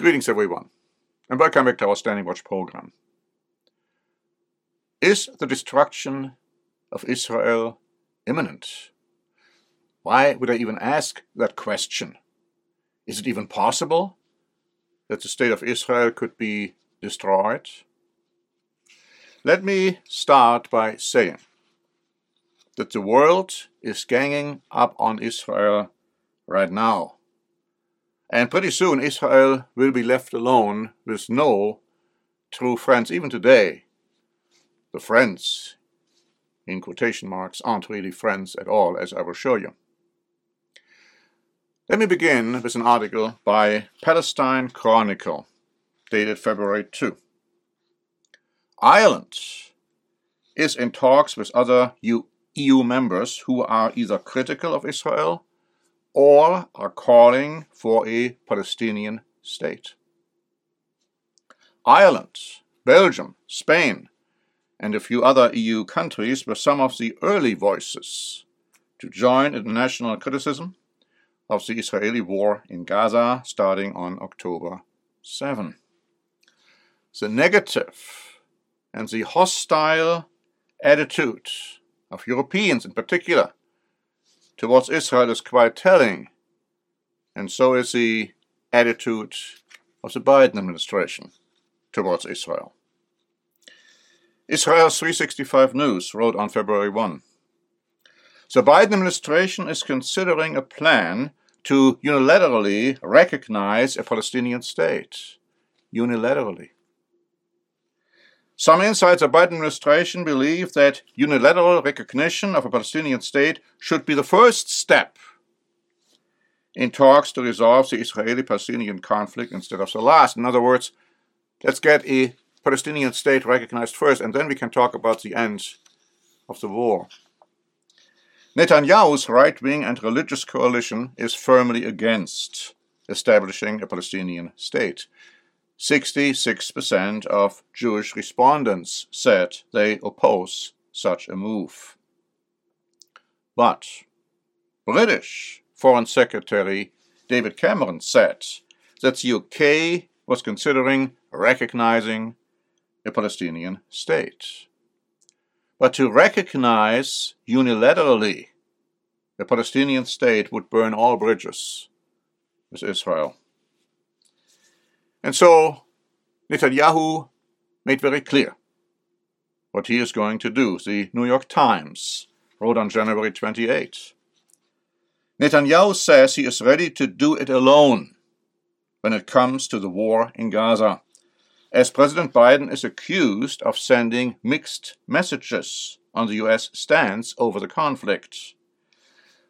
Greetings, everyone, and welcome back to our Standing Watch program. Is the destruction of Israel imminent? Why would I even ask that question? Is it even possible that the state of Israel could be destroyed? Let me start by saying that the world is ganging up on Israel right now. And pretty soon Israel will be left alone with no true friends. Even today, the friends, in quotation marks, aren't really friends at all, as I will show you. Let me begin with an article by Palestine Chronicle, dated February 2. Ireland is in talks with other EU members who are either critical of Israel or are calling for a Palestinian state. Ireland, Belgium, Spain, and a few other EU countries were some of the early voices to join international criticism of the Israeli war in Gaza starting on October 7. The negative and the hostile attitude of Europeans in particular towards Israel is quite telling, and so is the attitude of the Biden administration towards Israel. Israel 365 News wrote on February 1 The Biden administration is considering a plan to unilaterally recognize a Palestinian state. Unilaterally. Some inside of Biden administration believe that unilateral recognition of a Palestinian state should be the first step in talks to resolve the Israeli Palestinian conflict instead of the last. In other words, let's get a Palestinian state recognized first, and then we can talk about the end of the war. Netanyahu's right wing and religious coalition is firmly against establishing a Palestinian state. 66% of Jewish respondents said they oppose such a move. But British Foreign Secretary David Cameron said that the UK was considering recognizing a Palestinian state. But to recognize unilaterally a Palestinian state would burn all bridges with Israel. And so Netanyahu made very clear what he is going to do. The New York Times wrote on January 28. Netanyahu says he is ready to do it alone when it comes to the war in Gaza, as President Biden is accused of sending mixed messages on the U.S. stance over the conflict.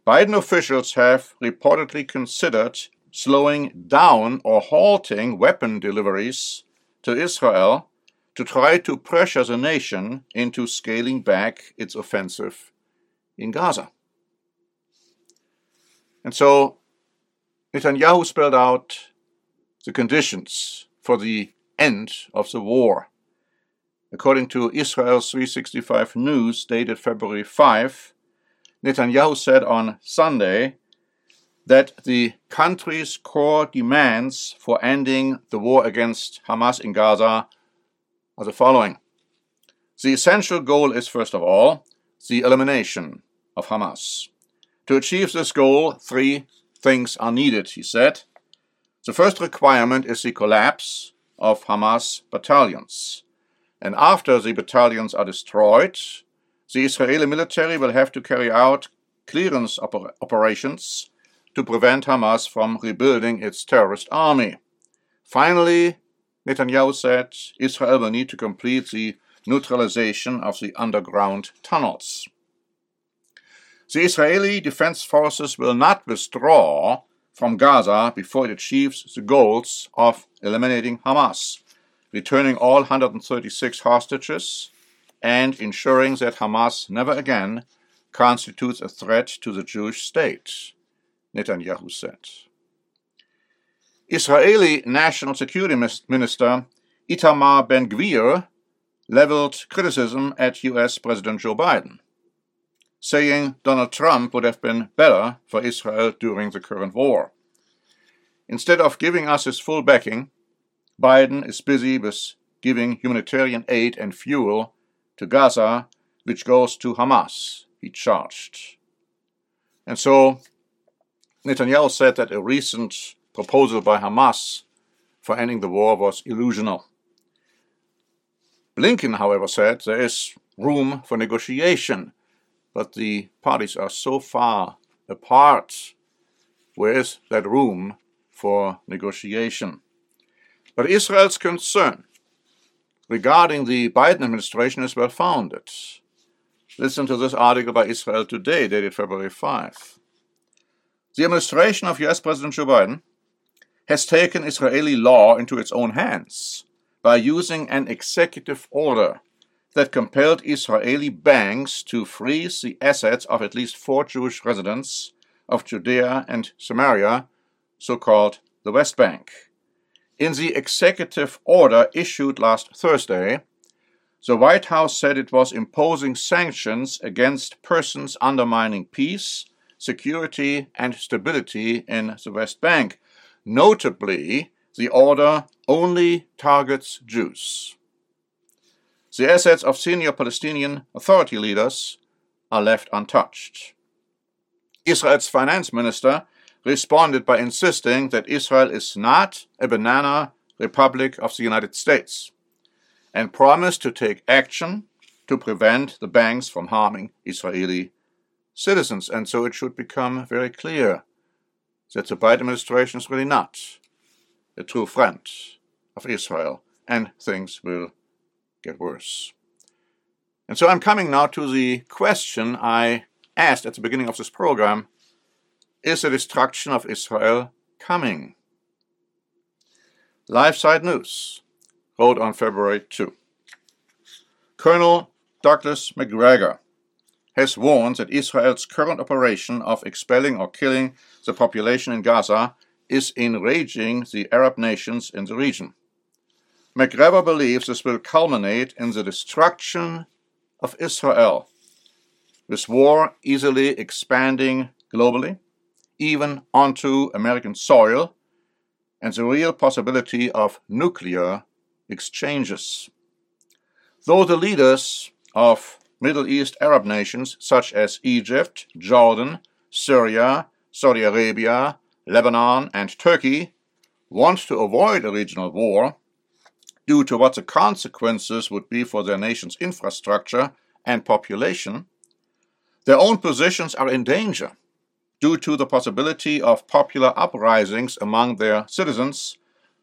Biden officials have reportedly considered slowing down or halting weapon deliveries to Israel to try to pressure the nation into scaling back its offensive in Gaza. And so Netanyahu spelled out the conditions for the end of the war. According to Israel 365 News, dated February 5, Netanyahu said on Sunday that the country's core demands for ending the war against Hamas in Gaza are the following. The essential goal is, first of all, the elimination of Hamas. To achieve this goal, three things are needed, he said. The first requirement is the collapse of Hamas battalions. And after the battalions are destroyed, the Israeli military will have to carry out clearance oper- operations to prevent Hamas from rebuilding its terrorist army. Finally, Netanyahu said Israel will need to complete the neutralization of the underground tunnels. The Israeli Defense Forces will not withdraw from Gaza before it achieves the goals of eliminating Hamas, returning all 136 hostages, and ensuring that Hamas never again constitutes a threat to the Jewish state. Netanyahu said. Israeli National Security Minister Itamar Ben Gvir leveled criticism at US President Joe Biden, saying Donald Trump would have been better for Israel during the current war. Instead of giving us his full backing, Biden is busy with giving humanitarian aid and fuel to Gaza, which goes to Hamas, he charged. And so Netanyahu said that a recent proposal by Hamas for ending the war was illusional. Blinken, however, said there is room for negotiation, but the parties are so far apart. Where is that room for negotiation? But Israel's concern regarding the Biden administration is well founded. Listen to this article by Israel Today, dated February 5. The administration of US President Joe Biden has taken Israeli law into its own hands by using an executive order that compelled Israeli banks to freeze the assets of at least four Jewish residents of Judea and Samaria, so called the West Bank. In the executive order issued last Thursday, the White House said it was imposing sanctions against persons undermining peace, security, and stability in the West Bank. Notably, the order only targets Jews. The assets of senior Palestinian Authority leaders are left untouched. Israel's finance minister responded by insisting that Israel is not a banana republic of the United States and promised to take action to prevent the banks from harming Israeli citizens. And so it should become very clear that the Biden administration is really not a true friend of Israel, and things will get worse. And so I'm coming now to the question I asked at the beginning of this program is the destruction of Israel coming? LifeSite News wrote on February 2. Colonel Douglas Macgregor has warned that Israel's current operation of expelling or killing the population in Gaza is enraging the Arab nations in the region. Macgregor believes this will culminate in the destruction of Israel, with war easily expanding globally even onto American soil, and the real possibility of nuclear exchanges. Though the leaders of Middle East Arab nations such as Egypt, Jordan, Syria, Saudi Arabia, Lebanon, and Turkey want to avoid a regional war due to what the consequences would be for their nation's infrastructure and population, their own positions are in danger due to the possibility of popular uprisings among their citizens,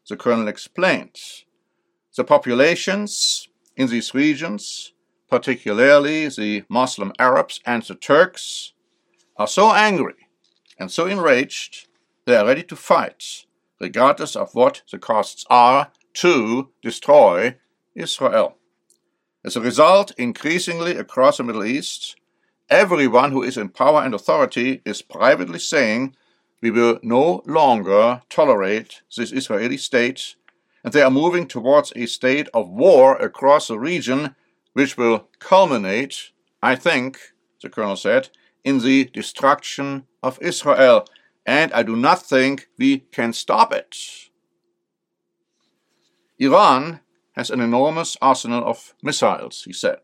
the colonel explained. The populations in these regions, particularly the Muslim Arabs and the Turks, are so angry and so enraged they are ready to fight, regardless of what the costs are, to destroy Israel. As a result, increasingly across the Middle East, Everyone who is in power and authority is privately saying, we will no longer tolerate this Israeli state, and they are moving towards a state of war across the region, which will culminate, I think, the colonel said, in the destruction of Israel, and I do not think we can stop it. Iran has an enormous arsenal of missiles, he said.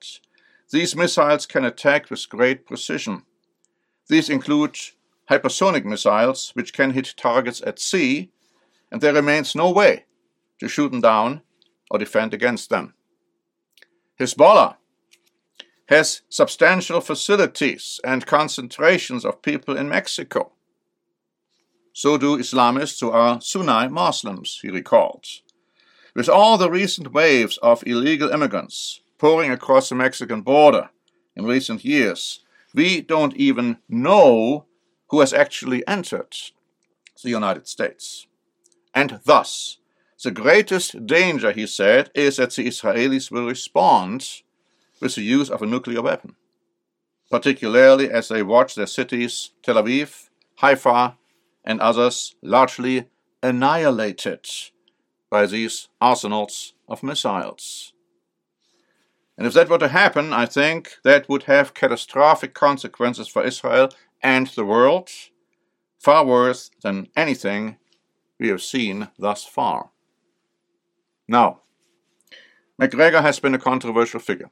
These missiles can attack with great precision. These include hypersonic missiles, which can hit targets at sea, and there remains no way to shoot them down or defend against them. Hezbollah has substantial facilities and concentrations of people in Mexico. So do Islamists who are Sunni Muslims, he recalled. With all the recent waves of illegal immigrants, pouring across the Mexican border in recent years. We don't even know who has actually entered the United States. And thus, the greatest danger, he said, is that the Israelis will respond with the use of a nuclear weapon, particularly as they watch their cities, Tel Aviv, Haifa, and others, largely annihilated by these arsenals of missiles. And if that were to happen, I think that would have catastrophic consequences for Israel and the world, far worse than anything we have seen thus far. Now, Macgregor has been a controversial figure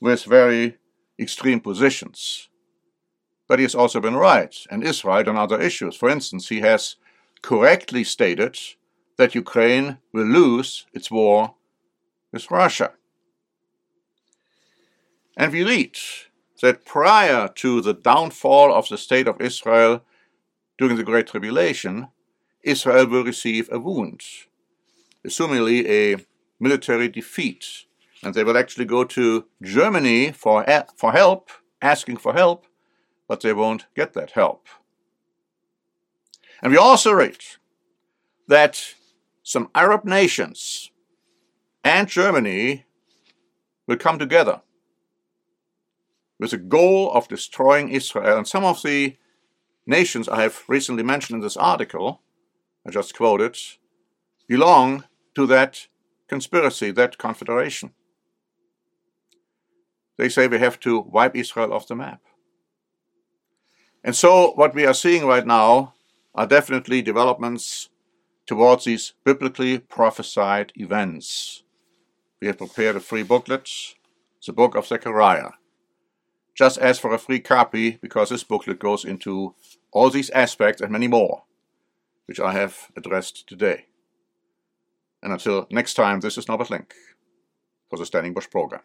with very extreme positions. But he has also been right, and is right on other issues. For instance, he has correctly stated that Ukraine will lose its war with Russia. And we read that prior to the downfall of the state of Israel during the Great Tribulation, Israel will receive a wound, assumingly a military defeat. And they will actually go to Germany for, for help, asking for help, but they won't get that help. And we also read that some Arab nations and Germany will come together with the goal of destroying Israel. And some of the nations I have recently mentioned in this article, I just quoted, belong to that conspiracy, that confederation. They say we have to wipe Israel off the map. And so, what we are seeing right now are definitely developments towards these biblically prophesied events. We have prepared a free booklet, the book of Zechariah. Just ask for a free copy because this booklet goes into all these aspects and many more, which I have addressed today. And until next time, this is Norbert Link for the Standing Watch program.